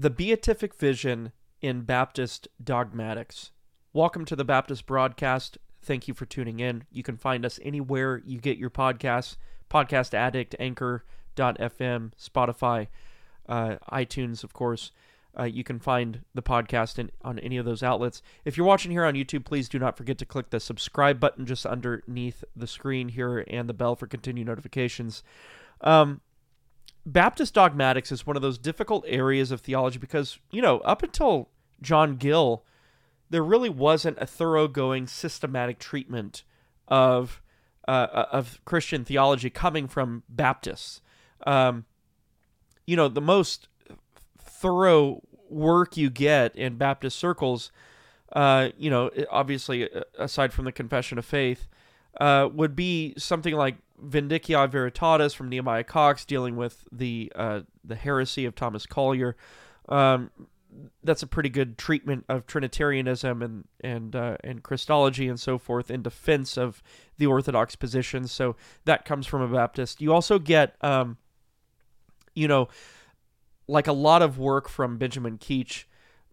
The Beatific Vision in Baptist Dogmatics. Welcome to the Baptist broadcast. Thank you for tuning in. You can find us anywhere you get your podcasts Podcast Addict, Anchor.fm, Spotify, uh, iTunes, of course. Uh, you can find the podcast in, on any of those outlets. If you're watching here on YouTube, please do not forget to click the subscribe button just underneath the screen here and the bell for continued notifications. Um, Baptist dogmatics is one of those difficult areas of theology because, you know, up until John Gill, there really wasn't a thoroughgoing systematic treatment of uh, of Christian theology coming from Baptists. Um, you know, the most thorough work you get in Baptist circles, uh, you know, obviously aside from the Confession of Faith, uh, would be something like Vindiciae Veritatis from Nehemiah Coxe, dealing with the uh, the heresy of Thomas Collier. Um, that's a pretty good treatment of Trinitarianism and and uh, and Christology and so forth in defense of the Orthodox position. So that comes from a Baptist. You also get, um, you know, like a lot of work from Benjamin Keach.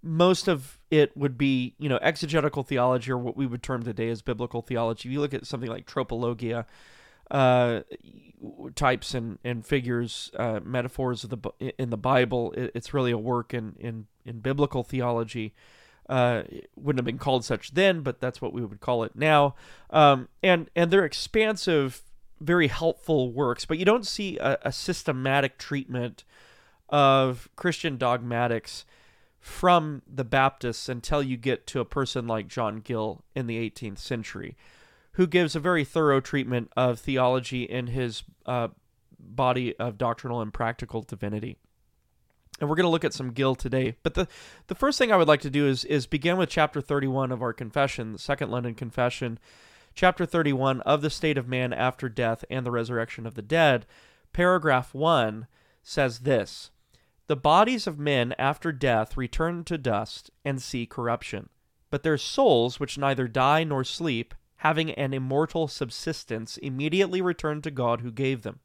Most of it would be, you know, exegetical theology or what we would term today as biblical theology. If you look at something like tropologia, uh, types and, and figures, uh, metaphors of the in the Bible. It, it's really a work in in, in biblical theology. Uh, wouldn't have been called such then, but that's what we would call it now. Um, and and they're expansive, very helpful works, but you don't see a, a systematic treatment of Christian dogmatics from the Baptists until you get to a person like John Gill in the 18th century who gives a very thorough treatment of theology in his uh, body of doctrinal and practical divinity. And we're going to look at some Gill today. But the, the first thing I would like to do is, is begin with chapter 31 of our confession, the Second London Confession, chapter 31 of the state of man after death and the resurrection of the dead. Paragraph 1 says this The bodies of men after death return to dust and see corruption, but their souls, which neither die nor sleep, having an immortal subsistence, immediately return to God who gave them.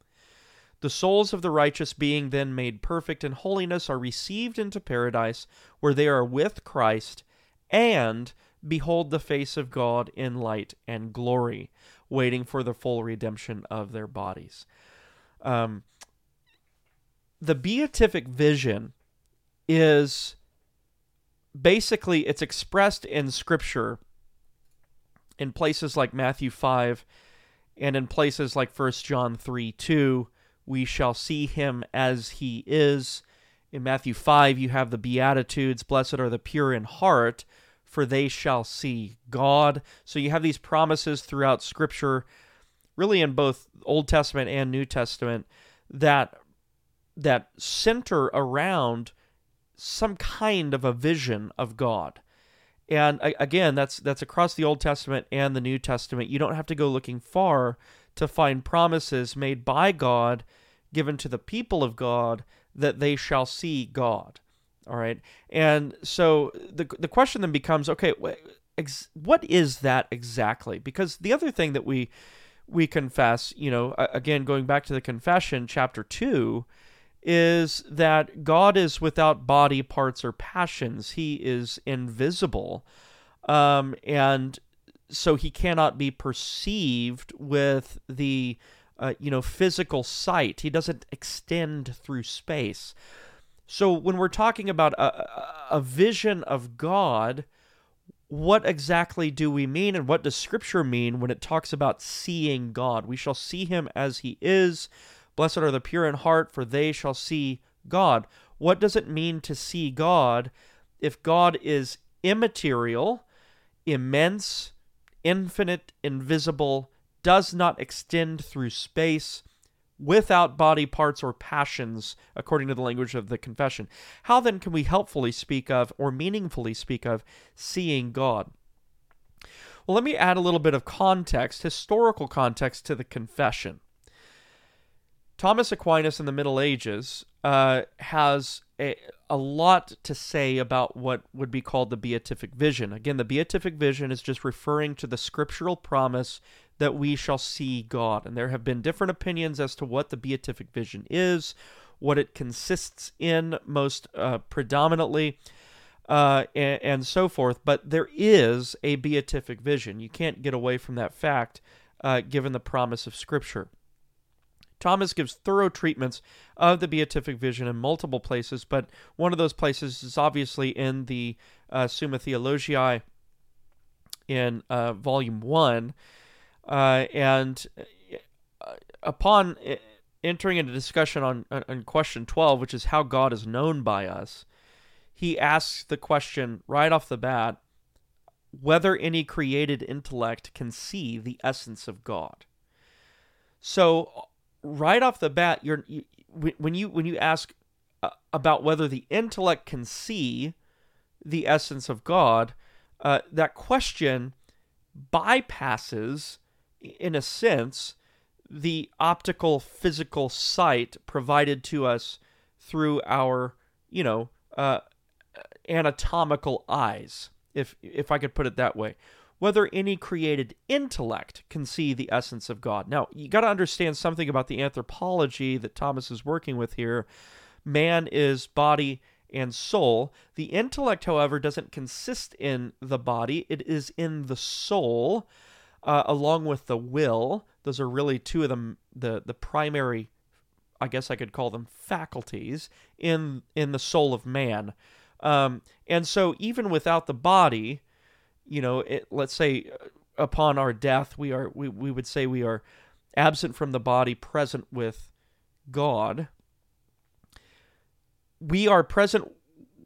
The souls of the righteous being then made perfect in holiness are received into paradise, where they are with Christ, and behold the face of God in light and glory, waiting for the full redemption of their bodies. Um, the beatific vision is basically it's expressed in scripture in places like Matthew 5 and in places like 1 John 3 2, we shall see him as he is. In Matthew 5, you have the Beatitudes Blessed are the pure in heart, for they shall see God. So you have these promises throughout Scripture, really in both Old Testament and New Testament, that that center around some kind of a vision of God. And again, that's that's across the Old Testament and the New Testament. You don't have to go looking far to find promises made by God given to the people of God that they shall see God. All right. And so the the question then becomes, okay, what is that exactly? Because the other thing that we we confess, you know, again going back to the confession chapter 2, is that God is without body parts or passions. He is invisible. Um, and so he cannot be perceived with the uh, you know physical sight. He doesn't extend through space. So when we're talking about a, a vision of God, what exactly do we mean and what does scripture mean when it talks about seeing God? We shall see him as he is. Blessed are the pure in heart, for they shall see God. What does it mean to see God if God is immaterial, immense, infinite, invisible, does not extend through space, without body parts or passions, according to the language of the confession? How then can we helpfully speak of or meaningfully speak of seeing God? Well, let me add a little bit of context, historical context to the confession. Thomas Aquinas in the Middle Ages uh, has a, a lot to say about what would be called the beatific vision. Again, the beatific vision is just referring to the scriptural promise that we shall see God. And there have been different opinions as to what the beatific vision is what it consists in most uh, predominantly, uh, and, and, so forth. But there is a beatific vision. You can't get away from that fact, uh, given the promise of Scripture. Thomas gives thorough treatments of the beatific vision in multiple places, but one of those places is obviously in the uh, Summa Theologiae in uh, Volume 1. Uh, and uh, upon entering into discussion on, on question 12, which is how God is known by us, he asks the question right off the bat whether any created intellect can see the essence of God. So right off the bat, you're you, when you when you ask uh, about whether the intellect can see the essence of God, uh, that question bypasses, in a sense, the optical physical sight provided to us through our, you know, uh, anatomical eyes, if if I could put it that way whether any created intellect can see the essence of God. Now, you got to understand something about the anthropology that Thomas is working with here. Man is body and soul. The intellect, however, doesn't consist in the body, it is in the soul, uh, along with the will. Those are really two of them, the, the primary, I guess I could call them faculties in, in the soul of man. Um, and so, even without the body, you know, it, let's say uh, upon our death, we are we, we would say we are absent from the body, present with God. We are present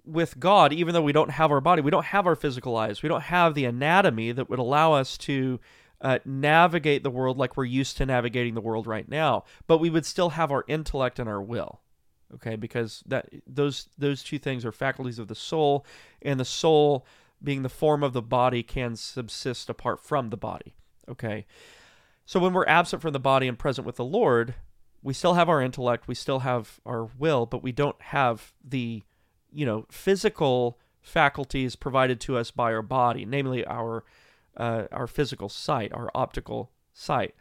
with God, even though we don't have our body. We don't have our physical eyes. We don't have the anatomy that would allow us to uh, navigate the world like we're used to navigating the world right now. But we would still have our intellect and our will. Okay, because that those those two things are faculties of the soul, and the soul being the form of the body, can subsist apart from the body. Okay? So when we're absent from the body and present with the Lord, we still have our intellect, we still have our will, but we don't have the, you know, physical faculties provided to us by our body, namely our uh, our physical sight, our optical sight.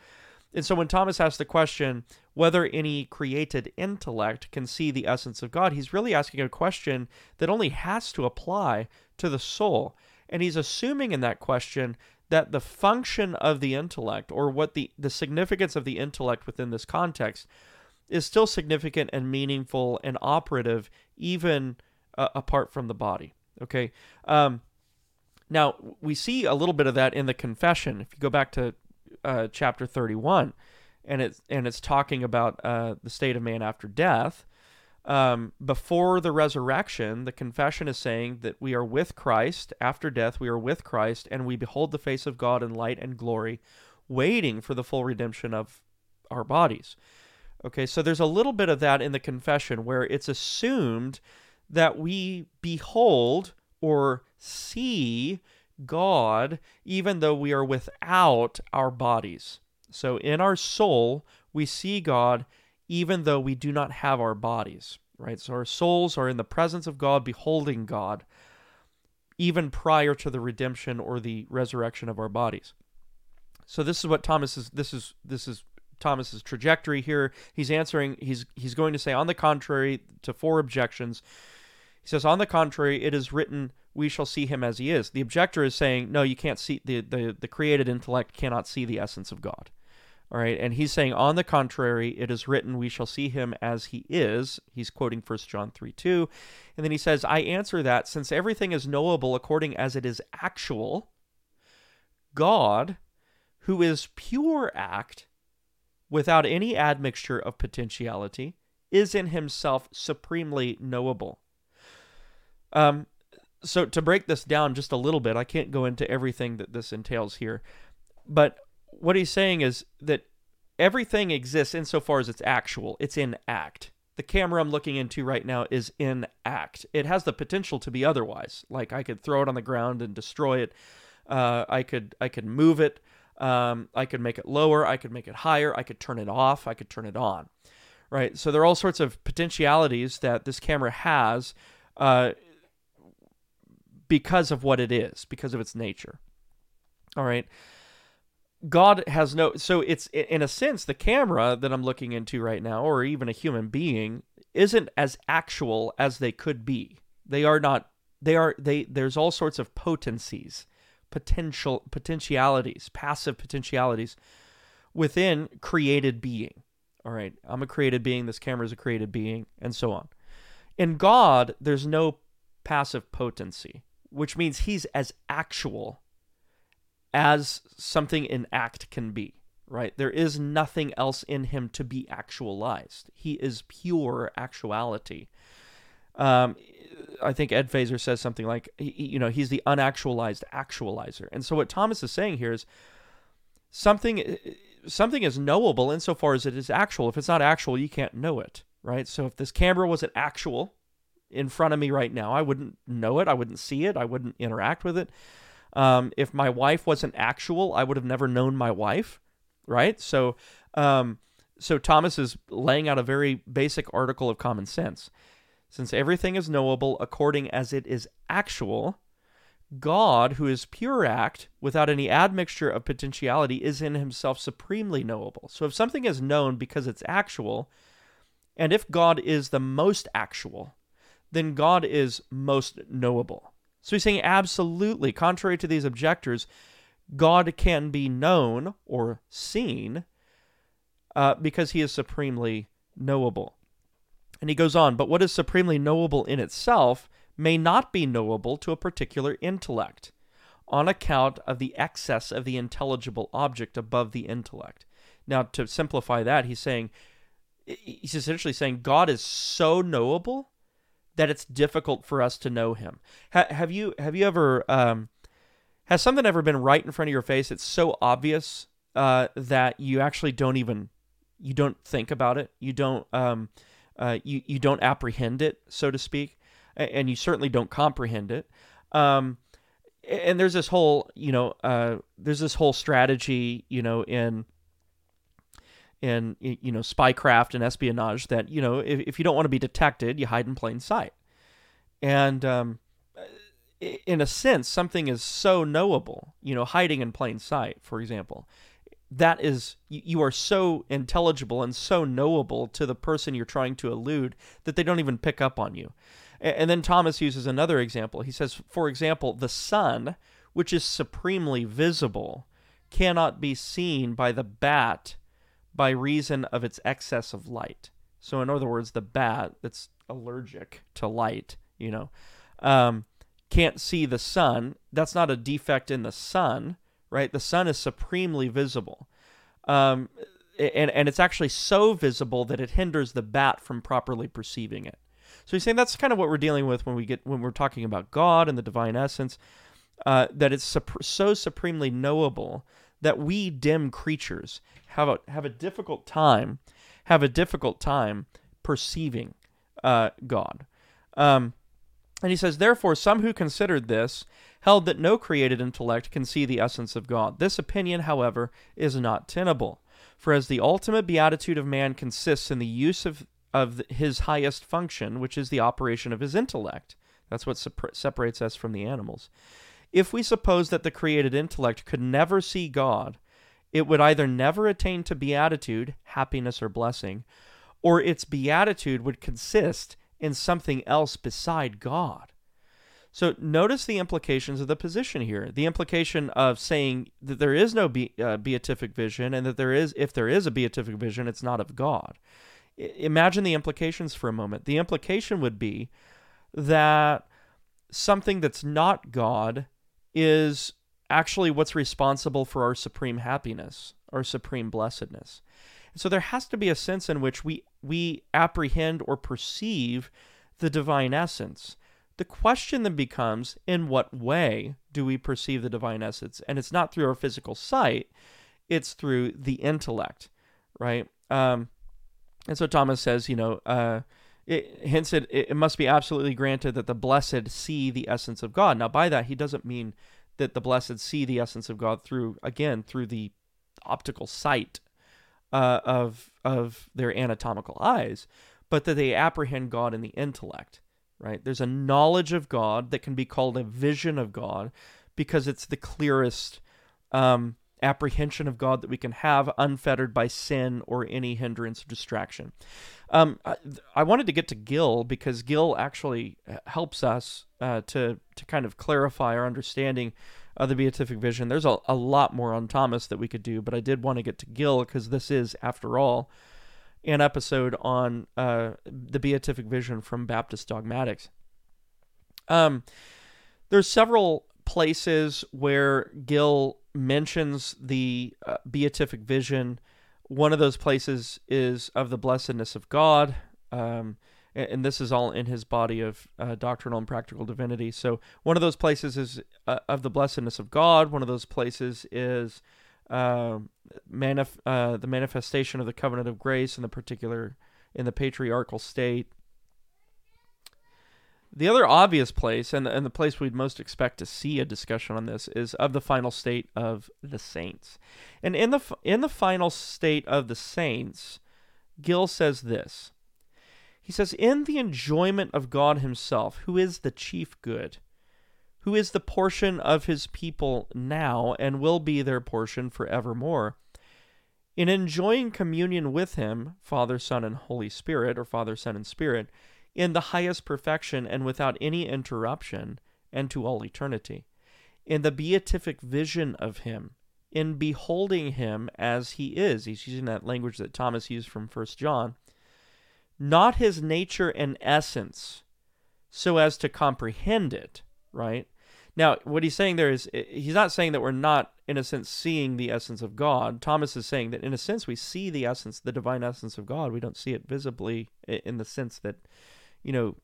And so when Thomas asks the question whether any created intellect can see the essence of God, he's really asking a question that only has to apply to the soul. And he's assuming in that question that the function of the intellect, or what the, the significance of the intellect within this context, is still significant and meaningful and operative, even uh, apart from the body. Okay. Um, now, we see a little bit of that in the confession. If you go back to uh, chapter 31, and it's, and it's talking about uh, the state of man after death, um, before the resurrection, the confession is saying that we are with Christ. After death, we are with Christ, and we behold the face of God in light and glory, waiting for the full redemption of our bodies. Okay, so there's a little bit of that in the confession where it's assumed that we behold or see God even though we are without our bodies. So in our soul, we see God even though we do not have our bodies, right? So our souls are in the presence of God, beholding God, even prior to the redemption or the resurrection of our bodies. So this is what Thomas is this is this is Thomas's trajectory here. He's answering he's he's going to say on the contrary to four objections. He says on the contrary it is written we shall see him as he is. The objector is saying no you can't see the the, the created intellect cannot see the essence of God. All right, and he's saying, on the contrary, it is written, we shall see him as he is. He's quoting 1 John 3 2. And then he says, I answer that since everything is knowable according as it is actual, God, who is pure act, without any admixture of potentiality, is in himself supremely knowable. Um, so to break this down just a little bit, I can't go into everything that this entails here, but what he's saying is that everything exists insofar as it's actual, it's in act. The camera I'm looking into right now is in act. It has the potential to be otherwise. Like I could throw it on the ground and destroy it. Uh, I could I could move it. Um, I could make it lower. I could make it higher. I could turn it off. I could turn it on. Right. So there are all sorts of potentialities that this camera has uh, because of what it is, because of its nature. All right. God has no so it's in a sense the camera that I'm looking into right now or even a human being isn't as actual as they could be. They are not they are they there's all sorts of potencies, potential potentialities, passive potentialities within created being. All right, I'm a created being, this camera is a created being, and so on. In God, there's no passive potency, which means he's as actual as something in act can be, right? There is nothing else in him to be actualized. He is pure actuality. Um, I think Ed Feser says something like, you know, he's the unactualized actualizer. And so what Thomas is saying here is something something is knowable insofar as it is actual. If it's not actual, you can't know it, right? So if this camera wasn't actual in front of me right now, I wouldn't know it. I wouldn't see it. I wouldn't interact with it. Um, if my wife wasn't actual, I would have never known my wife, right? So, um, so Thomas is laying out a very basic article of common sense. Since everything is knowable according as it is actual, God, who is pure act, without any admixture of potentiality, is in himself supremely knowable. So if something is known because it's actual, and if God is the most actual, then God is most knowable. So he's saying absolutely, contrary to these objectors, God can be known or seen uh, because he is supremely knowable. And he goes on, but what is supremely knowable in itself may not be knowable to a particular intellect on account of the excess of the intelligible object above the intellect. Now, to simplify that, he's saying, he's essentially saying God is so knowable that it's difficult for us to know him. Ha- have you have you ever um, has something ever been right in front of your face? It's so obvious uh, that you actually don't even you don't think about it. You don't um, uh, you you don't apprehend it, so to speak and you certainly don't comprehend it. Um, and there's this whole, you know, uh, there's this whole strategy, you know, in in you know spycraft and espionage that you know if, if you don't want to be detected, you hide in plain sight. And um, in a sense, something is so knowable, you know, hiding in plain sight, for example, that is you are so intelligible and so knowable to the person you're trying to elude that they don't even pick up on you. And then Thomas uses another example. He says, for example, the sun, which is supremely visible, cannot be seen by the bat by reason of its excess of light. So, in other words, the bat that's allergic to light, you know, um, can't see the sun. That's not a defect in the sun, right? The sun is supremely visible. Um, and, and it's actually so visible that it hinders the bat from properly perceiving it. So he's saying that's kind of what we're dealing with when we get when we're talking about God and the divine essence, uh, that it's sup- so supremely knowable that we dim creatures have a have a difficult time have a difficult time perceiving uh, God. Um, and he says, therefore, some who considered this held that no created intellect can see the essence of God. This opinion, however, is not tenable. For as the ultimate beatitude of man consists in the use of of his highest function, which is the operation of his intellect. That's what separates us from the animals. If we suppose that the created intellect could never see God, it would either never attain to beatitude, happiness, or blessing, or its beatitude would consist in something else beside God. So notice the implications of the position here. The implication of saying that there is no be, uh, beatific vision, and that there is, if there is a beatific vision, it's not of God imagine the implications for a moment. The implication would be that something that's not God is actually what's responsible for our supreme happiness, our supreme blessedness. so there has to be a sense in which we we apprehend or perceive the divine essence. The question then becomes in what way do we perceive the divine essence? And it's not through our physical sight, it's through the intellect, right? Um, and so Thomas says, you know, uh, it, hence it, it must be absolutely granted that the blessed see the essence of God. Now, by that, he doesn't mean that the blessed see the essence of God through, again, through the optical sight uh, of of their anatomical eyes, but that they apprehend God in the intellect. Right? There's a knowledge of God that can be called a vision of God because it's the clearest um, apprehension of God that we can have, unfettered by sin or any hindrance or distraction. Um, I, I, wanted to get to Gill because Gill actually uh, helps us uh, to to kind of clarify our understanding of the beatific vision. There's a, a lot more on Thomas that we could do, but I did want to get to Gill because this is, after all, an episode on uh, the beatific vision from Baptist dogmatics. Um, there's several places where Gill mentions the uh, beatific vision. One of those places is of the blessedness of God. Um, and, and, this is all in his body of uh, doctrinal and practical divinity. So, one of those places is uh, of the blessedness of God. One of those places is uh, manif- uh, the manifestation of the covenant of grace in the particular in the patriarchal state. The other obvious place, and, and the place we'd most expect to see a discussion on this, is of the final state of the saints. And in the in the final state of the saints, Gill says this. He says, "In the enjoyment of God Himself, who is the chief good, who is the portion of His people now and will be their portion forevermore." In enjoying communion with Him, Father, Son, and Holy Spirit, or Father, Son, and Spirit, in the highest perfection and without any interruption, and to all eternity. In the beatific vision of him, in beholding him as he is, he's using that language that Thomas used from First John, not his nature and essence, so as to comprehend it, right? Now, what he's saying there is, eh, he's not saying that we're not, in a sense, seeing the essence of God. Thomas is saying that, in a sense, we see the essence, the divine essence of God. We don't see it visibly in the sense that you know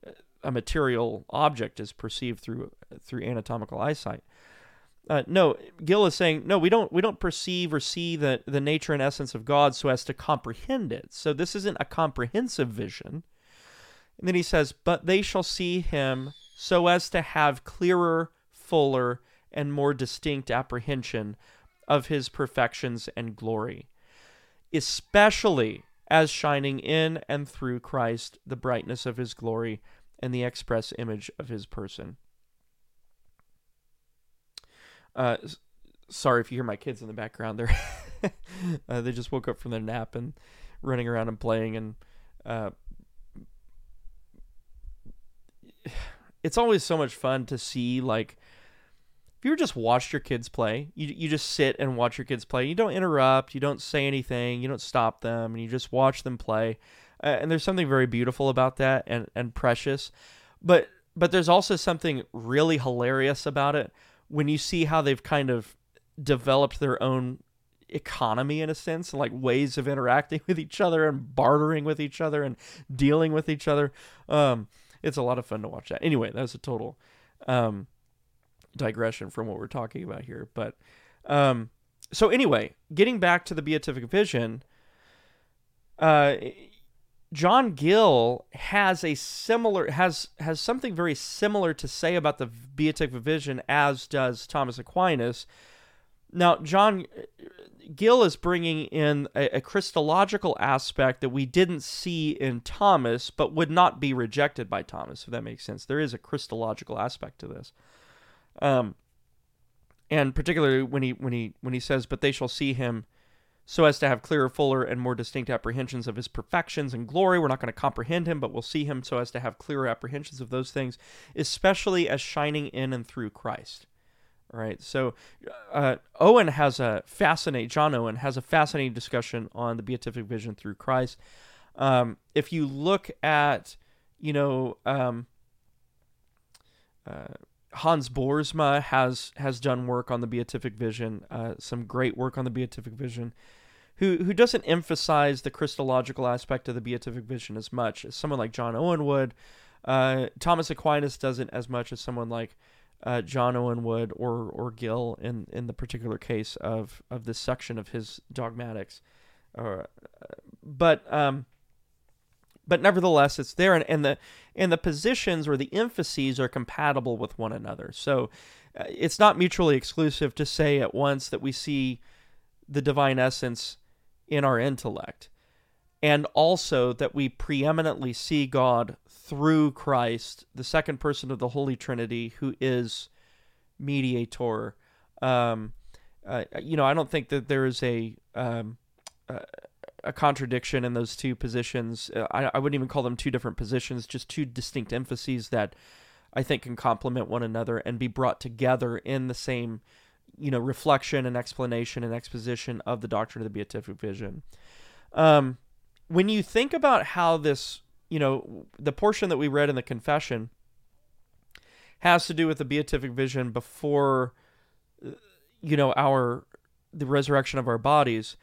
a material object is perceived through through anatomical eyesight. Uh, no, Gill is saying no. We don't we don't perceive or see the the nature and essence of God so as to comprehend it. So this isn't a comprehensive vision. And then he says, "But they shall see him so as to have clearer, fuller, and more distinct apprehension of his perfections and glory, especially as shining in and through Christ the brightness of his glory and the express image of his person. Uh, sorry if you hear my kids in the background. They're uh, they just woke up from their nap and running around and playing, and uh, it's always so much fun to see like if you just watched your kids play, you, you just sit and watch your kids play. You don't interrupt, you don't say anything, you don't stop them, and you just watch them play. Uh, and there's something very beautiful about that and, and precious. But but there's also something really hilarious about it when you see how they've kind of developed their own economy in a sense, like ways of interacting with each other and bartering with each other and dealing with each other. Um, it's a lot of fun to watch that. Anyway, that was a total um, digression from what we're talking about here. But um, so anyway, getting back to the beatific vision, uh, John Gill has a similar has has something very similar to say about the beatific vision as does Thomas Aquinas. Now, John Gill is bringing in a, a, Christological aspect that we didn't see in Thomas, but would not be rejected by Thomas, if that makes sense. There is a Christological aspect to this. Um, and particularly when he when he when he says, "But they shall see him." So as to have clearer, fuller, and more distinct apprehensions of his perfections and glory. We're not going to comprehend him, but we'll see him so as to have clearer apprehensions of those things, especially as shining in and through Christ. All right. So uh, Owen has a fascinating, John Owen has a fascinating discussion on the beatific vision through Christ. Um, if you look at, you know, um, uh, Hans Boersma has has done work on the beatific vision, uh, some great work on the beatific vision, who who doesn't emphasize the Christological aspect of the beatific vision as much as someone like John Owen would. Uh, Thomas Aquinas doesn't as much as someone like uh, John Owen would or or Gill in in the particular case of of this section of his dogmatics. Uh, but um, but nevertheless it's there and, and the and the positions or the emphases are compatible with one another. So uh, it's not mutually exclusive to say at once that we see the divine essence in our intellect and also that we preeminently see God through Christ the second person of the holy trinity who is mediator. Um, uh, you know, I don't think that there is a um, uh, a contradiction in those two positions. Uh, I, I wouldn't even call them two different positions, just two distinct emphases that I think can complement one another and be brought together in the same, you know, reflection and explanation and exposition of the doctrine of the beatific vision. Um, when you think about how this, you know, the portion that we read in the confession has to do with the beatific vision before, you know, our the resurrection of our bodies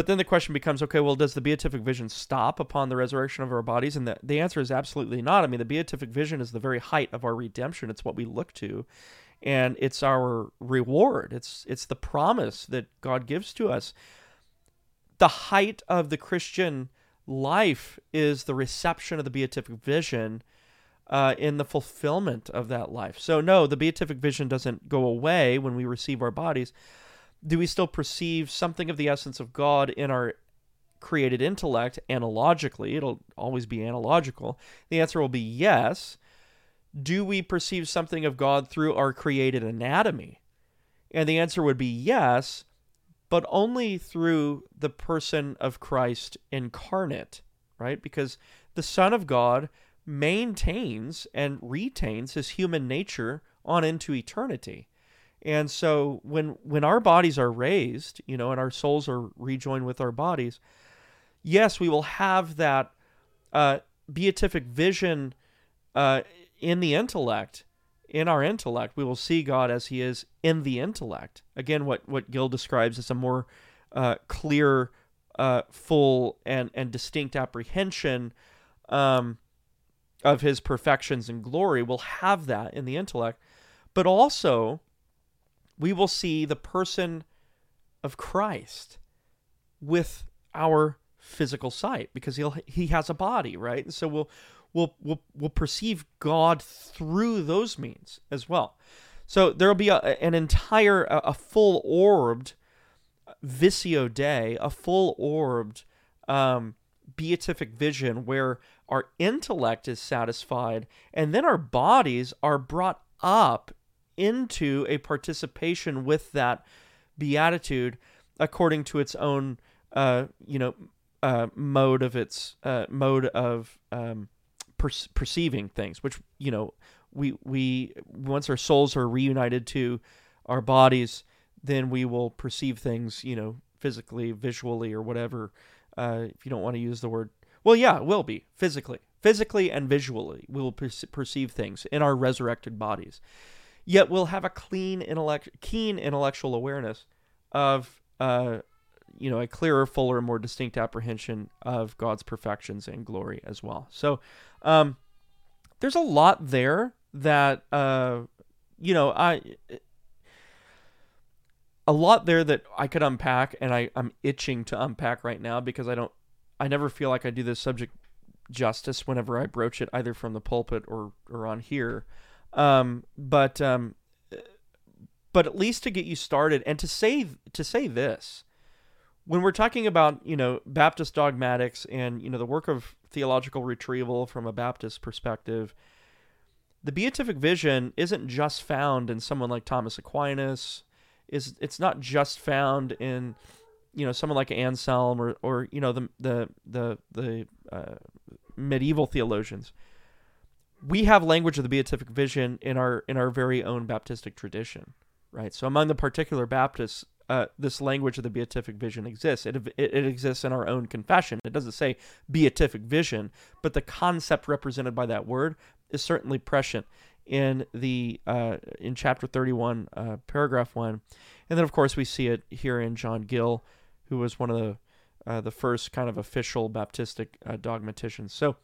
but then the question becomes okay, well, does the beatific vision stop upon the resurrection of our bodies? And the, the answer is absolutely not. I mean, the beatific vision is the very height of our redemption, it's what we look to. And it's our reward. It's it's the promise that God gives to us. The height of the Christian life is the reception of the beatific vision uh, in the fulfillment of that life. So, no, the beatific vision doesn't go away when we receive our bodies, do we still perceive something of the essence of God in our created intellect analogically? It'll always be analogical. The answer will be yes. Do we perceive something of God through our created anatomy? And the answer would be yes, but only through the person of Christ incarnate, right? Because the Son of God maintains and retains his human nature on into eternity. And so when when our bodies are raised, you know, and our souls are rejoined with our bodies, yes, we will have that uh, beatific vision uh, in the intellect. In our intellect, we will see God as He is in the intellect. Again, what what Gill describes as a more uh, clear, uh, full, and and distinct apprehension um, of His perfections and glory. We'll have that in the intellect, but also we will see the person of Christ with our physical sight because he'll he has a body, right? And so we'll we'll we'll we'll perceive God through those means as well. So there'll be a, an entire a, a full orbed visio Dei, a full orbed um, beatific vision where our intellect is satisfied and then our bodies are brought up into a participation with that beatitude according to its own uh, you know uh, mode of its uh, mode of um, per- perceiving things which you know we we once our souls are reunited to our bodies then we will perceive things you know physically visually or whatever uh, if you don't want to use the word well yeah it will be physically physically and visually we will per- perceive things in our resurrected bodies yet we'll have a clean intellect, keen intellectual awareness of, uh, you know, a clearer, fuller, more distinct apprehension of God's perfections and glory as well. So, um, there's a lot there that, uh, you know, I, a lot there that I could unpack, and I, I'm itching to unpack right now because I don't, I never feel like I do this subject justice whenever I broach it, either from the pulpit or or on here. Um, but um, but at least to get you started and to say to say this, when we're talking about you know Baptist dogmatics and you know the work of theological retrieval from a Baptist perspective, the beatific vision isn't just found in someone like Thomas Aquinas. Is it's not just found in you know someone like Anselm or or you know the the the the uh, medieval theologians we have language of the beatific vision in our in our very own Baptistic tradition, right? So among the particular Baptists, uh, this language of the beatific vision exists. It, it, it exists in our own confession. It doesn't say beatific vision, but the concept represented by that word is certainly prescient in the uh, in chapter 31, uh, paragraph one, and then of course we see it here in John Gill, who was one of the uh, the first kind of official Baptistic uh, dogmaticians. So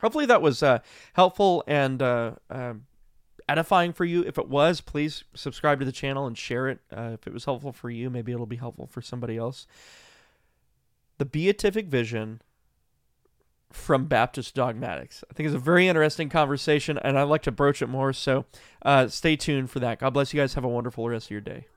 hopefully that was uh, helpful and uh, uh, edifying for you. If it was, please subscribe to the channel and share it. Uh, if it was helpful for you, maybe it'll be helpful for somebody else. The beatific vision from Baptist dogmatics. I think it's a very interesting conversation, and I'd like to broach it more. So uh, stay tuned for that. God bless you guys. Have a wonderful rest of your day.